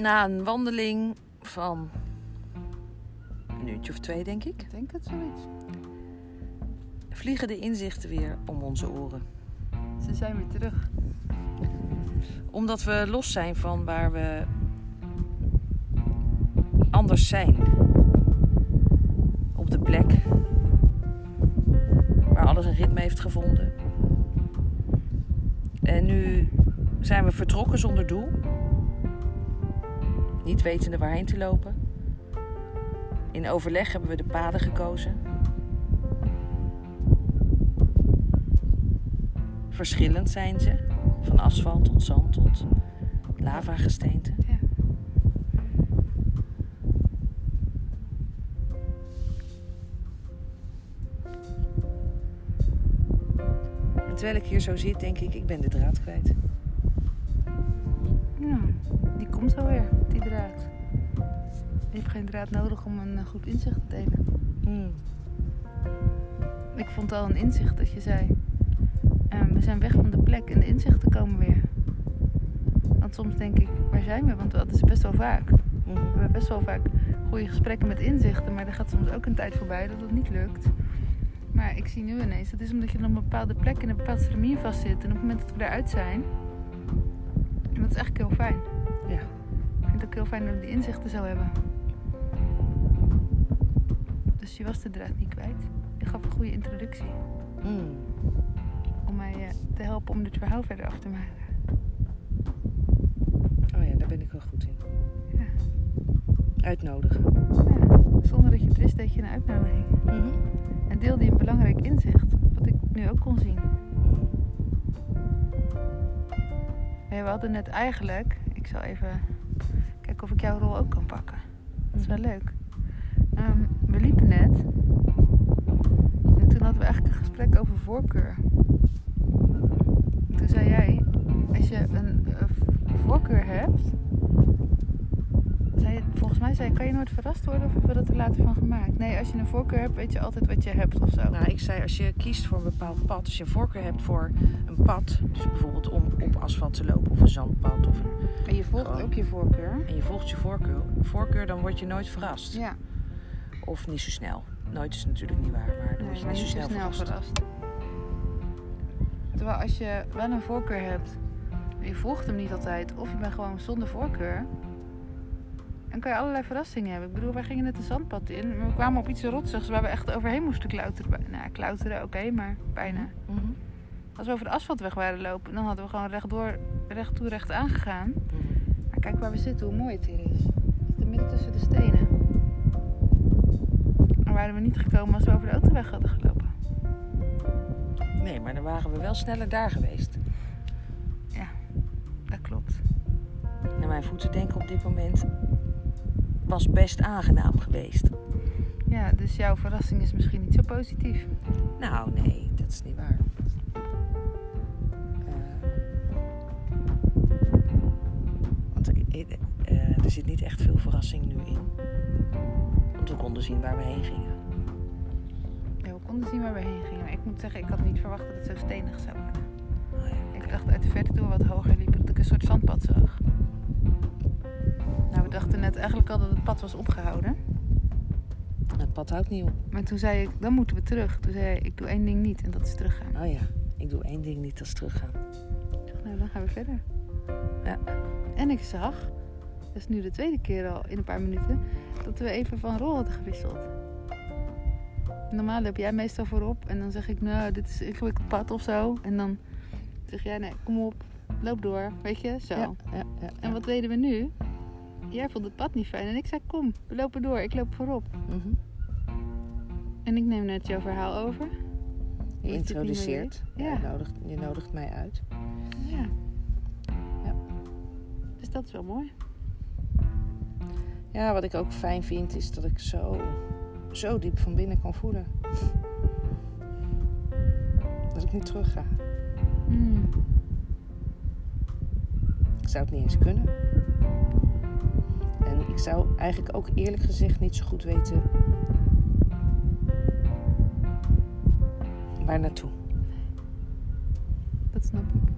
Na een wandeling van een uurtje of twee, denk ik, Ik denk het zoiets. vliegen de inzichten weer om onze oren. Ze zijn weer terug. Omdat we los zijn van waar we anders zijn. Op de plek waar alles een ritme heeft gevonden. En nu zijn we vertrokken zonder doel. Niet wetende waarheen te lopen. In overleg hebben we de paden gekozen. Verschillend zijn ze. Van asfalt tot zand tot lavagesteente. Ja. En terwijl ik hier zo zit, denk ik, ik ben de draad kwijt. Komt zo weer, die draad. Je hebt geen draad nodig om een eh, goed inzicht te delen. Hmm. Ik vond al een inzicht dat je zei... eh, we zijn weg van de plek en de inzichten komen weer. Want soms denk ik, waar zijn we? Want dat is best wel vaak. Mhm. We hebben best wel vaak goede gesprekken met inzichten, maar er gaat soms ook een tijd voorbij dat het niet lukt. Maar ik zie nu ineens, dat is omdat je op een bepaalde plek in een bepaald stramien vastzit. En op het moment dat we eruit zijn, en dat is eigenlijk heel fijn. Ik het ook heel fijn dat we die inzichten zo hebben. Dus je was de draad niet kwijt. Je gaf een goede introductie Hmm. om mij eh, te helpen om dit verhaal verder af te maken. Oh ja, daar ben ik wel goed in. Ja. Uitnodigen. Ja, zonder dat je het wist, deed je een uitnodiging. Mhm. En deelde je een belangrijk inzicht, wat ik nu ook kon zien. Ja, we hadden net eigenlijk, ik zal even kijken of ik jouw rol ook kan pakken. Dat is wel leuk. Ehm, we liepen net en toen hadden we eigenlijk een gesprek over voorkeur. Toen zei jij, als je een eh, voorkeur hebt, zei volgens mij zei kan je nooit verrast worden of hebben we dat er later van gemaakt? Nee, als je een voorkeur hebt, weet je altijd wat je hebt of zo. Nou, ik zei als je kiest voor een bepaald pad, als je een voorkeur hebt voor een pad, dus bijvoorbeeld om op asfalt te lopen of een zandpad of een, En je volgt Gewoon. ook je voorkeur. en je volgt je voorkeur, voorkeur, dan word je nooit verrast. Ja. Of niet zo snel. Nooit is natuurlijk niet waar, maar dan word je niet zo snel, verrast. verrast. Terwijl als je wel een voorkeur hebt, je volgt hem niet altijd, of je bent gewoon zonder voorkeur, dan kan je allerlei verrassingen hebben. Ik bedoel, wij gingen net een zandpad in, maar we kwamen op iets rotsigs waar we echt overheen moesten klauteren. Nou, klauteren, oké, maar bijna. Mhm. Als we over de asfaltweg waren lopen, dan hadden we gewoon rechtdoor, recht toe, recht aangegaan. Mhm. Maar kijk waar we zitten, hoe mooi het hier is. Het is midden tussen de stenen. En waren we niet gekomen als we over de autoweg hadden gelopen. Nee, maar dan waren we wel sneller daar geweest. Dat klopt. Naar mijn voeten denken op dit moment was best aangenaam geweest. Ja, dus jouw verrassing is misschien niet zo positief. Nou, nee, dat is niet waar. Want er, zit niet echt veel verrassing nu in. Want we konden zien waar we heen gingen. Ja, we konden zien waar we heen gingen. Maar ik moet zeggen, ik had niet verwacht dat het zo stenig zou worden. Oh ja, Ik dacht uit de verte we wat hoger liepen dat ik een soort zandpad zag. Nou, we dachten net eigenlijk al dat het pad was opgehouden. Het pad houdt niet op. Maar toen zei ik, dan moeten we terug. Toen zei hij, ik doe één ding niet en dat is teruggaan. Oh ja, ik doe één ding niet als teruggaan. Ik dacht, nou, dan gaan we verder. Ja. En ik zag, dat is nu de tweede keer al in een paar minuten, dat we even van rol hadden gewisseld. Normaal loop jij meestal voorop en dan zeg ik, nou, dit is een ingewikkeld pad of zo. En dan zeg jij, nee, kom op, loop door, weet je, zo. Ja, ja. En wat deden we nu? Jij vond het pad niet fijn en ik zei, kom, we lopen door, ik loop voorop. Mhm. En ik neem net jouw verhaal over. Je introduceert. Ja. Ja. Je, nodigt, je nodigt mij uit. Ja. Ja. Dus dat is wel mooi. Ja, wat ik ook fijn vind is dat ik zo, zo diep van binnen kan voelen. Dat ik niet terug ga. Hmm. Ik zou het niet eens kunnen. En ik zou eigenlijk ook eerlijk gezegd niet zo goed weten waar naartoe. Dat snap ik.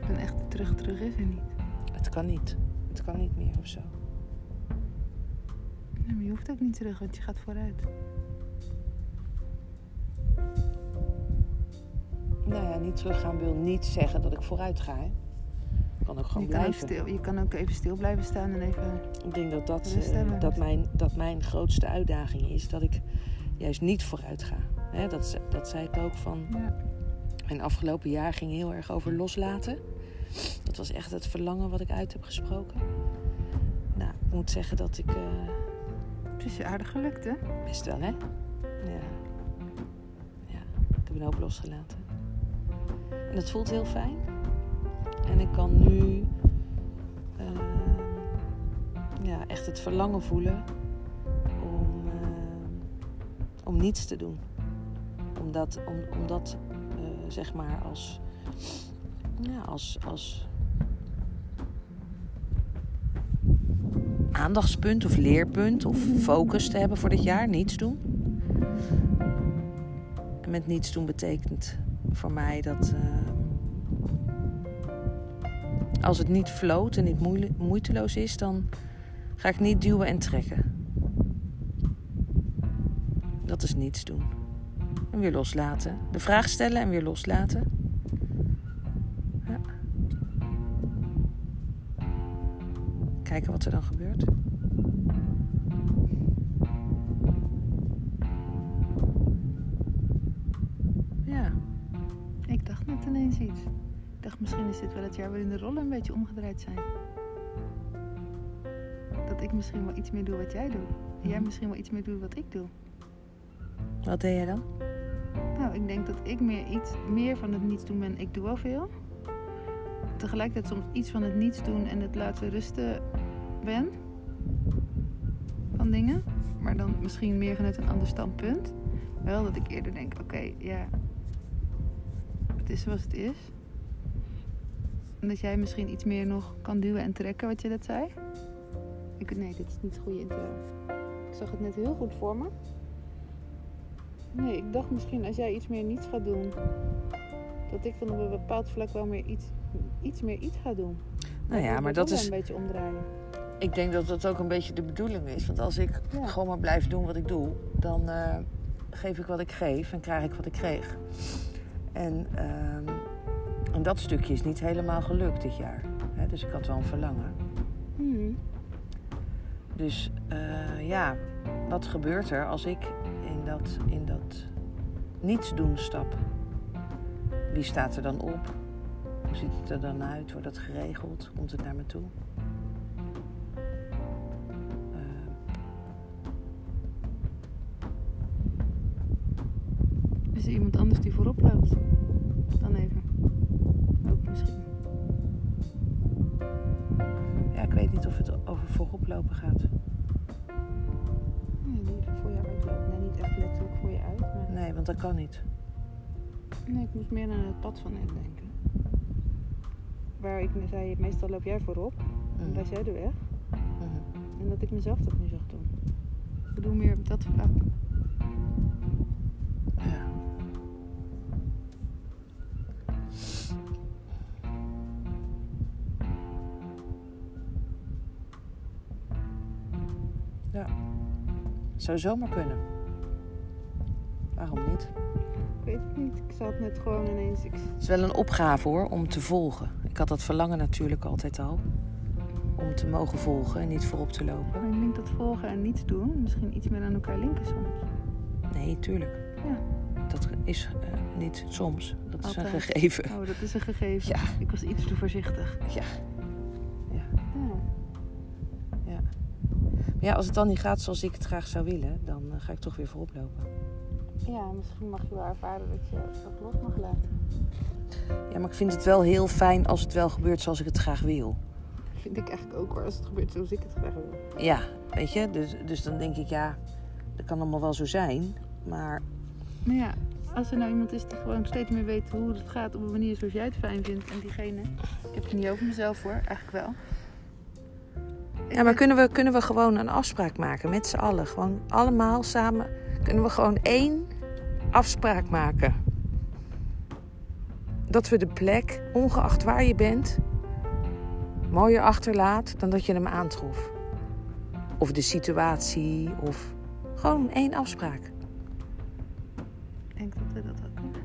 Ik ben echt terug, terug is er niet. Het kan niet. het kan niet meer of zo. Nee, maar je hoeft ook niet terug, want je gaat vooruit. Nou ja, niet teruggaan wil niet zeggen dat ik vooruit ga. Hè. Kan ook gewoon Je kan, ook blijven. stil, je kan ook even stil blijven staan en even... Ik denk dat dat, eh, dat, mijn, dat mijn grootste uitdaging is. Dat ik juist niet vooruit ga. Hè, dat, dat zei ik ook van... Ja. Mijn afgelopen jaar ging heel erg over loslaten. Dat was echt het verlangen wat ik uit heb gesproken. Nou, ik moet zeggen dat ik... eh, Het is je aardig gelukt, hè? best wel, hè? Ja. Ja, ik heb een hoop losgelaten. En dat voelt heel fijn. En ik kan nu... eh, ja, echt het verlangen voelen om, eh, om niets te doen. Om dat, om, om dat eh, zeg maar als, ja, als, als aandachtspunt of leerpunt of focus te hebben voor dit jaar. Niets doen. En met niets doen betekent voor mij dat eh, als het niet floot en niet moeiteloos is, dan ga ik niet duwen en trekken. Dat is niets doen. En weer loslaten. De vraag stellen en weer loslaten. Ja. Kijken wat er dan gebeurt. Misschien is dit wel het jaar waarin de rollen een beetje omgedraaid zijn. Dat ik misschien wel iets meer doe wat jij doet. En jij Mhm. misschien wel iets meer doet wat ik doe. wat deed jij dan? Nou, ik denk dat ik meer, iets meer van het niets doen ben. Ik doe wel veel. Tegelijkertijd soms iets van het niets doen en het laten rusten ben. Van dingen. Maar dan misschien meer vanuit een ander standpunt. Wel dat ik eerder denk, oké, ja. Het is zoals het is. En dat jij misschien iets meer nog kan duwen en trekken, wat je dat zei. Ik, nee, dit is niet de goede intro. Ik zag het net heel goed voor me. Nee, ik dacht misschien als jij iets meer niets gaat doen, dat ik dan op een bepaald vlak wel meer iets, iets meer iets ga doen. Nou ja, maar dat is. een beetje omdraaien. Ik denk dat dat ook een beetje de bedoeling is. Want als ik Ja. gewoon maar blijf doen wat ik doe, dan eh, geef ik wat ik geef en krijg ik wat ik kreeg. En, ehm, en dat stukje is niet helemaal gelukt dit jaar. Hè, dus ik had wel een verlangen. Hmm. Dus eh, ja, wat gebeurt er als ik in dat, in dat niets doen stap? Wie staat er dan op? Hoe ziet het er dan uit? Wordt dat geregeld? Komt het naar me toe? Eh, Is er iemand anders die voorop loopt? Over vooroplopen gaat. Nee, even voor je uitloopt. Nee, niet echt letterlijk voor je uit. Maar... Nee, want dat kan niet. Nee, ik moest meer naar het pad van net denken. Waar ik net zei, meestal loop jij voorop. En wijs jij de weg. Mhm. En dat ik mezelf dat nu zag doen. Ik bedoel meer op dat vlak. Zou zomaar kunnen. Waarom niet? Ik weet het niet. Ik zat net gewoon ineens... Ik... Het is wel een opgave hoor, om te volgen. Ik had dat verlangen natuurlijk altijd al. Om te mogen volgen en niet voorop te lopen. Maar ik denk dat volgen en niets doen misschien iets meer aan elkaar linken soms. Nee, tuurlijk. Ja. Dat is eh, niet soms. Dat is een gegeven. Oh, dat is een gegeven. Ja. Ik was iets te voorzichtig. Ja. Ja, als het dan niet gaat zoals ik het graag zou willen, dan eh, ga ik toch weer voorop lopen. ja, misschien mag je wel ervaren dat je dat los mag laten. Ja, maar ik vind het wel heel fijn als het wel gebeurt zoals ik het graag wil. Vind ik eigenlijk ook hoor, als het gebeurt zoals ik het graag wil. Ja, weet je? Dus, dus dan denk ik, ja, dat kan allemaal wel zo zijn. Maar Maar ja, als er nou iemand is die gewoon steeds meer weet hoe het gaat op een manier zoals jij het fijn vindt. En diegene, ik heb het niet over mezelf hoor, eigenlijk wel. Ja, maar kunnen we, kunnen we gewoon een afspraak maken met z'n allen? Gewoon allemaal samen. Kunnen we gewoon één afspraak maken? Dat we de plek, ongeacht waar je bent, mooier achterlaat dan dat je hem aantrof. Of de situatie, of gewoon één afspraak. Ik denk dat we dat ook kunnen.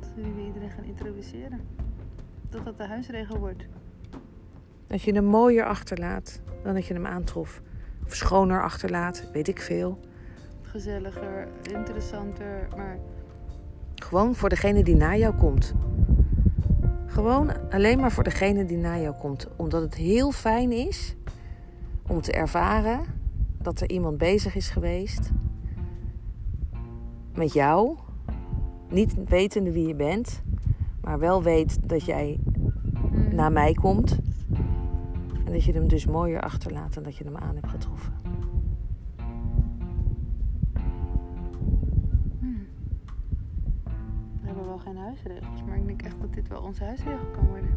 Dat we iedereen gaan introduceren. Dat dat de huisregel wordt. Dat je hem mooier achterlaat dan dat je hem aantrof. Of schoner achterlaat, weet ik veel. Gezelliger, interessanter, maar Gewoon voor degene die na jou komt. Gewoon alleen maar voor degene die na jou komt. Omdat het heel fijn is om te ervaren dat er iemand bezig is geweest met jou. Niet wetende wie je bent, maar wel weet dat jij mm, naar mij komt. En dat je hem dus mooier achterlaat dan dat je hem aan hebt getroffen. hmm. we hebben wel geen huisregels, maar ik denk echt dat dit wel onze huisregel kan worden.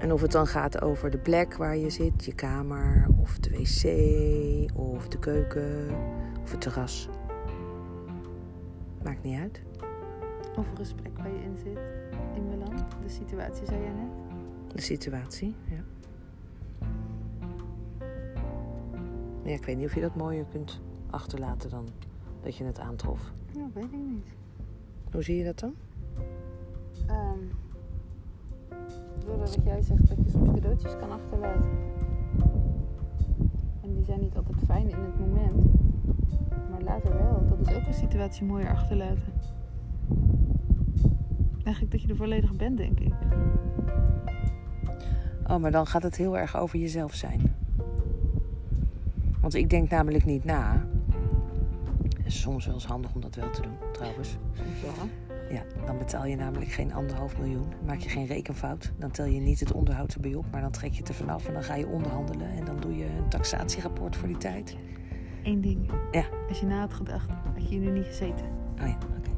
En of het dan gaat over de plek waar je zit, je kamer, of de wc, of de keuken, of het terras. Maakt niet uit. Of een gesprek waar je in zit, in Milan. De situatie zei jij net. De situatie, ja. Ja, ik weet niet of je dat mooier kunt achterlaten dan dat je het aantrof. Ja, weet ik niet. Hoe zie je dat dan? Ehm doordat wat jij zegt dat je soms cadeautjes kan achterlaten. En die zijn niet altijd fijn in het moment. Maar later wel. Dat is ook een situatie mooier achterlaten. Eigenlijk dat je er volledig bent, denk ik. Oh, maar dan gaat het heel erg over jezelf zijn. Want ik denk namelijk niet na. Is soms wel eens handig om dat wel te doen, trouwens. Ja. Ja, dan betaal je namelijk geen anderhalf miljoen. Maak je geen rekenfout. Dan tel je niet het onderhoud erbij op, maar dan trek je het er vanaf en dan ga je onderhandelen. En dan doe je een taxatierapport voor die tijd. Eén ding. Ja. Als je na had gedacht, had je hier nu niet gezeten. Oh ja, oké.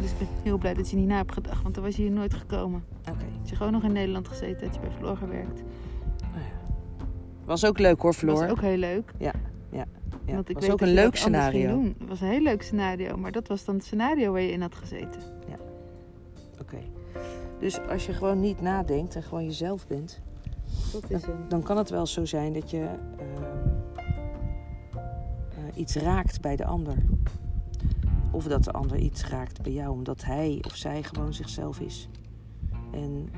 Dus ik ben heel blij dat je niet na hebt gedacht, want dan was je hier nooit gekomen. Oké. Had je gewoon nog in Nederland gezeten, had je bij Floor gewerkt. Nou ja. Was ook leuk hoor, Floor. Dat was ook heel leuk. Ja, want ik was weet ook een leuk dat anders ging scenario. doen. Het was een heel leuk scenario, maar dat was dan het scenario waar je in had gezeten. Oké. Dus als je gewoon niet nadenkt en gewoon jezelf bent, Dat dan, is hem. dan kan het wel zo zijn dat je ehm, eh, iets raakt bij de ander. Of dat de ander iets raakt bij jou, omdat hij of zij gewoon zichzelf is. En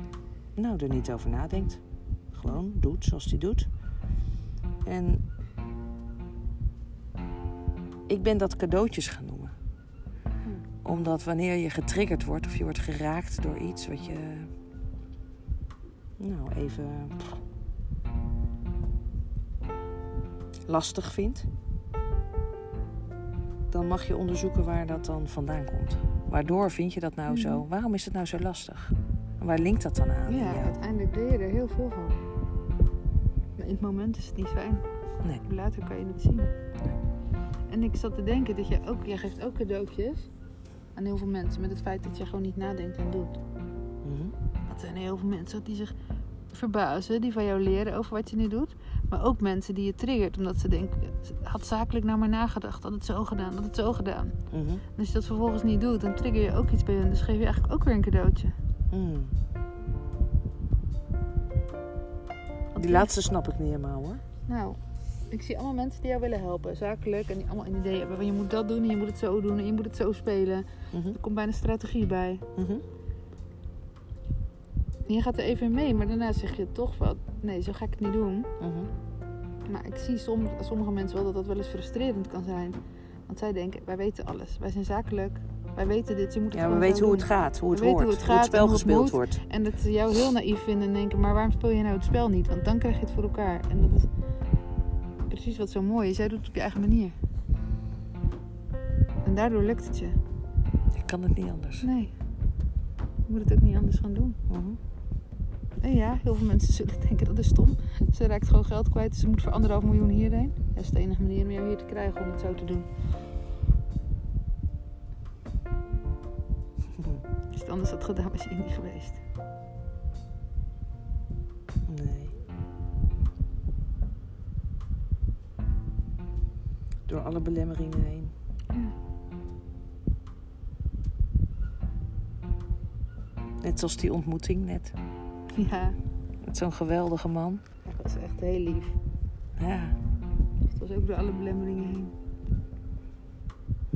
nou, er niet over nadenkt. Gewoon doet zoals hij doet. En ik ben dat cadeautjes gaan noemen. Omdat wanneer je getriggerd wordt of je wordt geraakt door iets wat je. Nou, even. lastig vindt. Dan mag je onderzoeken waar dat dan vandaan komt. Waardoor vind je dat nou zo? Mhm. Waarom is het nou zo lastig? En waar linkt dat dan aan? Ja, uiteindelijk leer je er heel veel van. Maar in het moment is het niet fijn. Nee. Later kan je het zien. En ik zat te denken dat jij ook, jij geeft ook cadeautjes aan heel veel mensen met het feit dat je gewoon niet nadenkt en doet. Want er zijn heel veel mensen die zich verbazen, die van jou leren over wat je nu doet. Maar ook mensen die je triggert, omdat ze denken, had zakelijk naar mij nagedacht, had het zo gedaan, had het zo gedaan. Mhm. En als je dat vervolgens niet doet, dan trigger je ook iets bij hun. Dus geef je eigenlijk ook weer een cadeautje. Mm. Want Die laatste snap ik niet helemaal hoor. Nou, ik zie allemaal mensen die jou willen helpen, zakelijk. En die allemaal een idee hebben van je moet dat doen en je moet het zo doen en je moet het zo spelen. Mhm. Er komt bijna strategie bij. Mhm. En je gaat er even mee, maar daarna zeg je toch van nee, zo ga ik het niet doen. Mhm. Maar ik zie som, sommige mensen wel dat dat wel eens frustrerend kan zijn. Want zij denken, wij weten alles. Wij zijn zakelijk. Wij weten dit, je moet het Ja, we weten hoe het gaat, hoe het We hoort, hoe het hoe het gaat spel hoe het gespeeld moet. wordt. En dat ze jou heel naïef vinden en denken, maar waarom speel je nou het spel niet? Want dan krijg je het voor elkaar. En dat is precies wat zo mooi is. Jij doet het op je eigen manier. En daardoor lukt het je. Ik kan het niet anders. Nee. Je moet het ook niet anders gaan doen. Mhm. En ja, heel veel mensen zullen denken dat is stom. Ze raakt gewoon geld kwijt. dus Ze moet voor anderhalf miljoen hierheen. Dat is de enige manier om jou hier te krijgen om het zo te doen. Als je het anders had gedaan, was je hier niet geweest. Nee. Door alle belemmeringen heen. Ja. Net zoals die ontmoeting net. Ja, Met zo'n geweldige man. dat was echt heel lief. Ja, Het was ook door alle belemmeringen heen.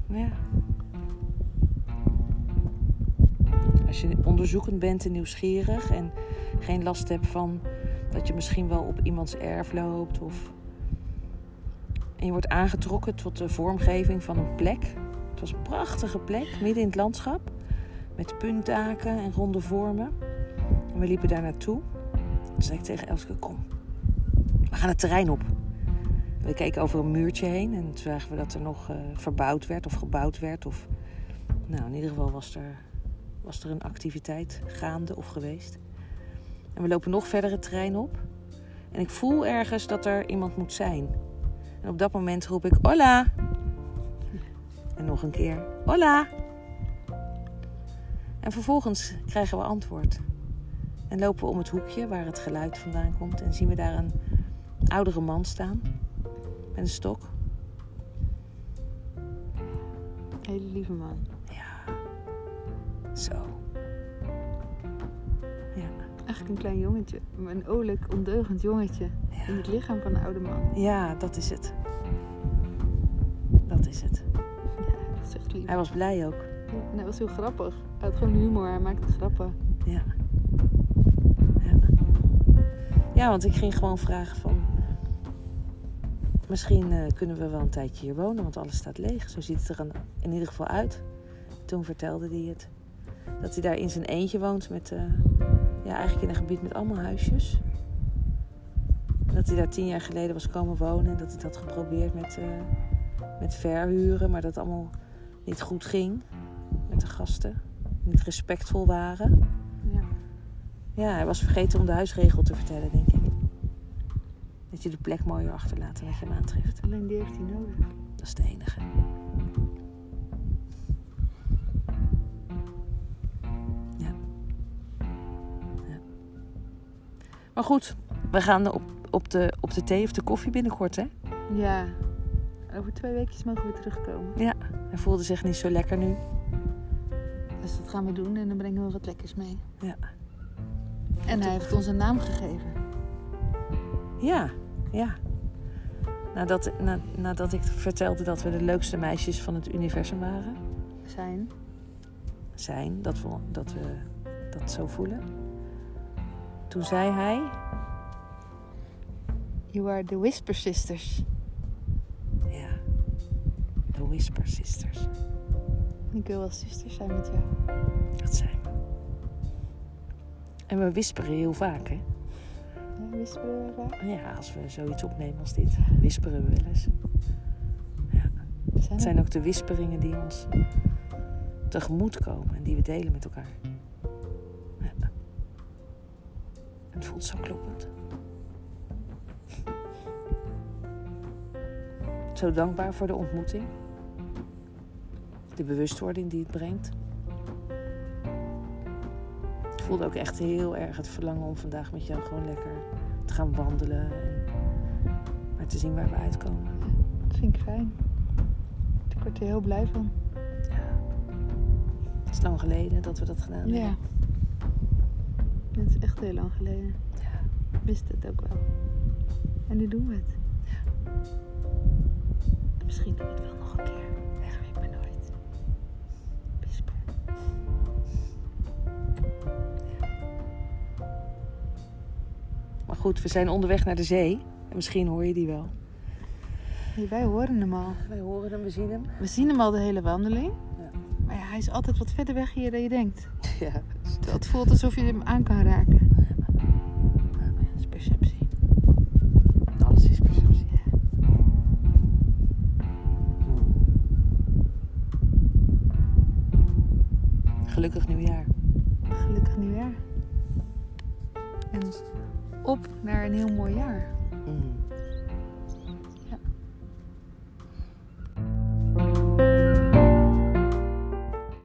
ja. Als je onderzoekend bent en nieuwsgierig en geen last hebt van dat je misschien wel op iemands erf loopt of en je wordt aangetrokken tot de vormgeving van een plek. Het was een prachtige plek midden in het landschap met puntdaken en ronde vormen. En we liepen daar naartoe. Toen zei ik tegen Elske: Kom, we gaan het terrein op. We keken over een muurtje heen en toen zagen we dat er nog eh, verbouwd werd of gebouwd werd. Of, nou, in ieder geval was er, was er een activiteit gaande of geweest. En we lopen nog verder het terrein op. En ik voel ergens dat er iemand moet zijn. En op dat moment roep ik: Hola! En nog een keer: Hola! En vervolgens krijgen we antwoord. En lopen we om het hoekje waar het geluid vandaan komt. En zien we daar een oudere man staan. Met een stok. Hele lieve man. Ja. Zo. Ja. Eigenlijk een klein jongetje. maar Een olijk, ondeugend jongetje. In het lichaam van een oude man. Ja, dat is het. Dat is het. Ja, dat is echt lief. Hij was blij ook. En hij was heel grappig. Hij had gewoon humor. Hij maakte grappen. Ja, want ik ging gewoon vragen van... Misschien eh, kunnen we wel een tijdje hier wonen, want alles staat leeg. Zo ziet het er in ieder geval uit. Toen vertelde hij het. Dat hij daar in zijn eentje woont met... eh, ja, eigenlijk in een gebied met allemaal huisjes. Dat hij daar tien jaar geleden was komen wonen. En dat hij het had geprobeerd met, eh, met verhuren. Maar dat allemaal niet goed ging. Met de gasten. Niet respectvol waren. Ja. Ja, hij was vergeten om de huisregel te vertellen, denk ik. Dat je de plek mooier achterlaat dan dat je hem aantreft. Alleen die heeft hij nodig. Dat is de enige. Ja. ja. Maar goed, we gaan op, op, de, op de thee of de koffie binnenkort, hè? Ja. Over twee weken mogen we terugkomen. Ja. Hij voelde zich niet zo lekker nu. Dus dat gaan we doen en dan brengen we wat lekkers mee. Ja. En hij heeft ons een naam gegeven. Ja, ja. Nadat, na, nadat ik vertelde dat we de leukste meisjes van het universum waren. Zijn. zijn, dat we dat, we dat zo voelen. Toen zei hij, You are the Whisper Sisters. ja, de Whisper Sisters, ik wil wel sisters zijn met jou. dat zijn we. En we whisperen heel vaak, hè? Ja, whisperen we vaak? Ja, als we zoiets opnemen als dit, dan whisperen we wel eens. Ja. Zijn Het zijn ook de whisperingen die ons tegemoet komen en die we delen met elkaar. Ja. Het voelt zo kloppend. Zo dankbaar voor de ontmoeting. De bewustwording die het brengt. Ik voelde ook echt heel erg het verlangen om vandaag met jou gewoon lekker te gaan wandelen. En maar te zien waar we uitkomen. Dat vind ik fijn. Ik word er heel blij van. Ja. Het is lang geleden dat we dat gedaan hebben. Ja. Het is echt heel lang geleden. Ja. Ik wist het ook wel. En nu doen we het. Misschien doen we het wel nog een keer. Goed, we zijn onderweg naar de zee. En misschien hoor je die wel. Hey, wij horen hem al. Wij horen hem, we zien hem. We zien hem al de hele wandeling. Ja. Maar ja, hij is altijd wat verder weg hier dan je denkt. Ja. Het voelt alsof je hem aan kan raken. Dat is perceptie. Alles is perceptie. Gelukkig nieuwjaar. Gelukkig nieuwjaar. En op naar een heel mooi jaar. Mm.